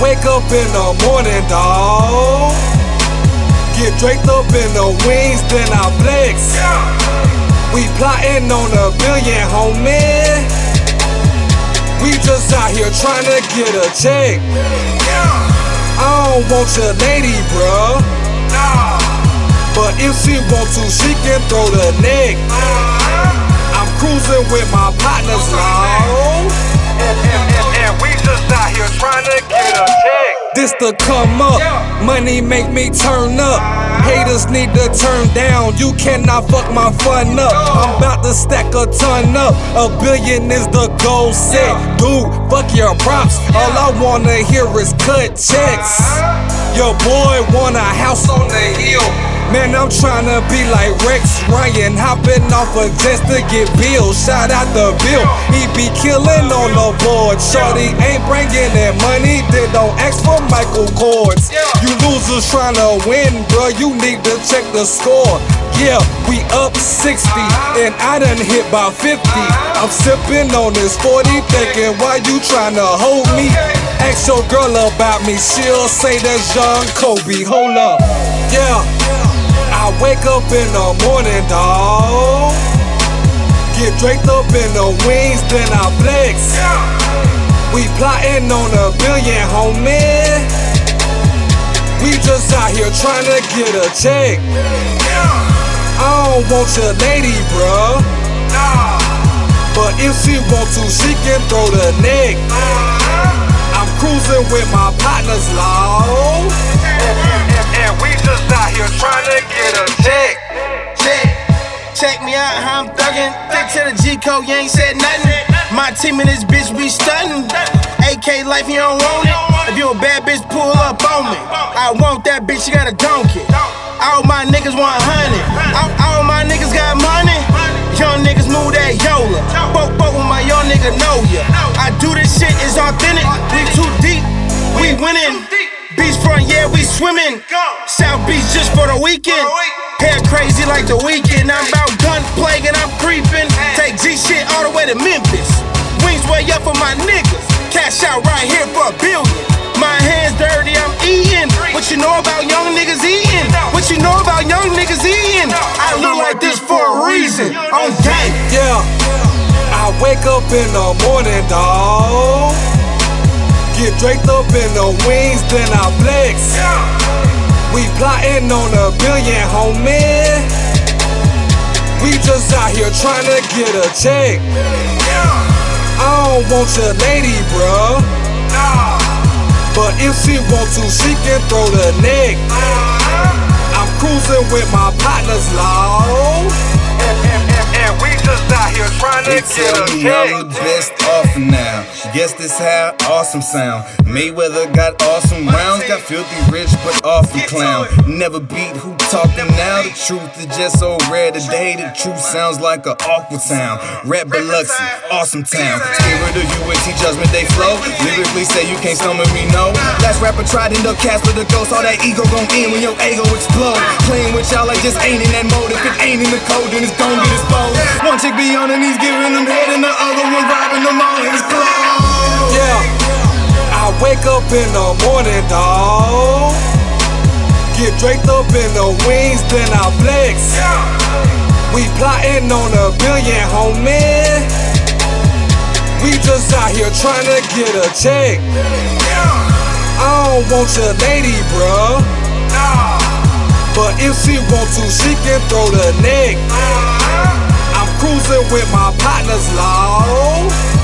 Wake up in the morning, dawg. Get draped up in the wings, then I flex. We plotting on a billion, homie. We just out here trying to get a check. I don't want your lady, bruh. But if she want to, she can throw the neck. I'm cruising with my partners, long. This to come up, money make me turn up. Haters need to turn down, you cannot fuck my fun up. I'm about to stack a ton up, a billion is the goal set. Dude, fuck your props, all I wanna hear is cut checks. Your boy want a house on the hill. Man, I'm tryna be like Rex Ryan, hopping off a just to get bills. Shout out the bill, he be killing on the board. Shorty ain't bringing that money, then don't ask for Michael Kors. You losers tryna win, bro, you need to check the score. Yeah, we up 60, uh-huh. and I done hit by 50. Uh-huh. I'm sipping on this 40, thinking why you tryna hold me? Ask your girl about me, she'll say that's young Kobe. Hold up, yeah. I wake up in the morning, dawg. Get draped up in the wings, then I flex. We plotting on a billion, homie. We just out here trying to get a check. I don't want your lady, bruh. But if she want to, she can throw the neck. I'm cruising with my partners, long. Code, you ain't said nothing. My team and this bitch be stuntin'. AK life, you don't want it. If you a bad bitch, pull up on me. I want that bitch, you got a donkey. All my niggas want honey. All, all my niggas got money. Young niggas move that Yola. Both, both with my young nigga know ya. I do this shit, it's authentic. We too deep, we winning. Beachfront, yeah, we swimming. South Beach just for the weekend. Hair crazy like the Weeknd. I'm about gunplay and I'm creeping. Take G shit all the way to Memphis. Wings way up for my niggas. Cash out right here for a billion. My hands dirty, I'm eating. What you know about young niggas eating? What you know about young niggas eating? I look like this for a reason. On game. Yeah, I wake up in the morning, dawg. Get draped up in the wings, then I flex. We plotting on a billion, homie. We just out here trying to get a check. I don't want your lady, bruh. But if she want to, she can throw the neck. I'm cruising with my partners, long. And we just out here trying to They get tell a me check. I'm the best off now. Guess this how awesome sound. Mayweather got awesome rounds, got filthy rich but awful clown. Never beat who talking now. The truth is just so rare today. The truth sounds like a awkward sound. Rap Biloxi, awesome town. Spirit of UNT judgment they flow. Lyrically say you can't stomach me, no. Last rapper tried duck cast with the ghost. All that ego gon' end when your ego explode. Playing with y'all like just ain't in that mode. If it ain't in the code, then it's gon' get exposed. One chick be on her knees giving them head, and the other one robbing them all in his clothes. Yeah, I wake up in the morning, dawg. Get draped up in the wings, then I flex. We plotting on a billion, homie. We just out here trying to get a check. I don't want your lady, bruh. But if she want to, she can throw the neck. Uh-huh. I'm cruising with my partners, long.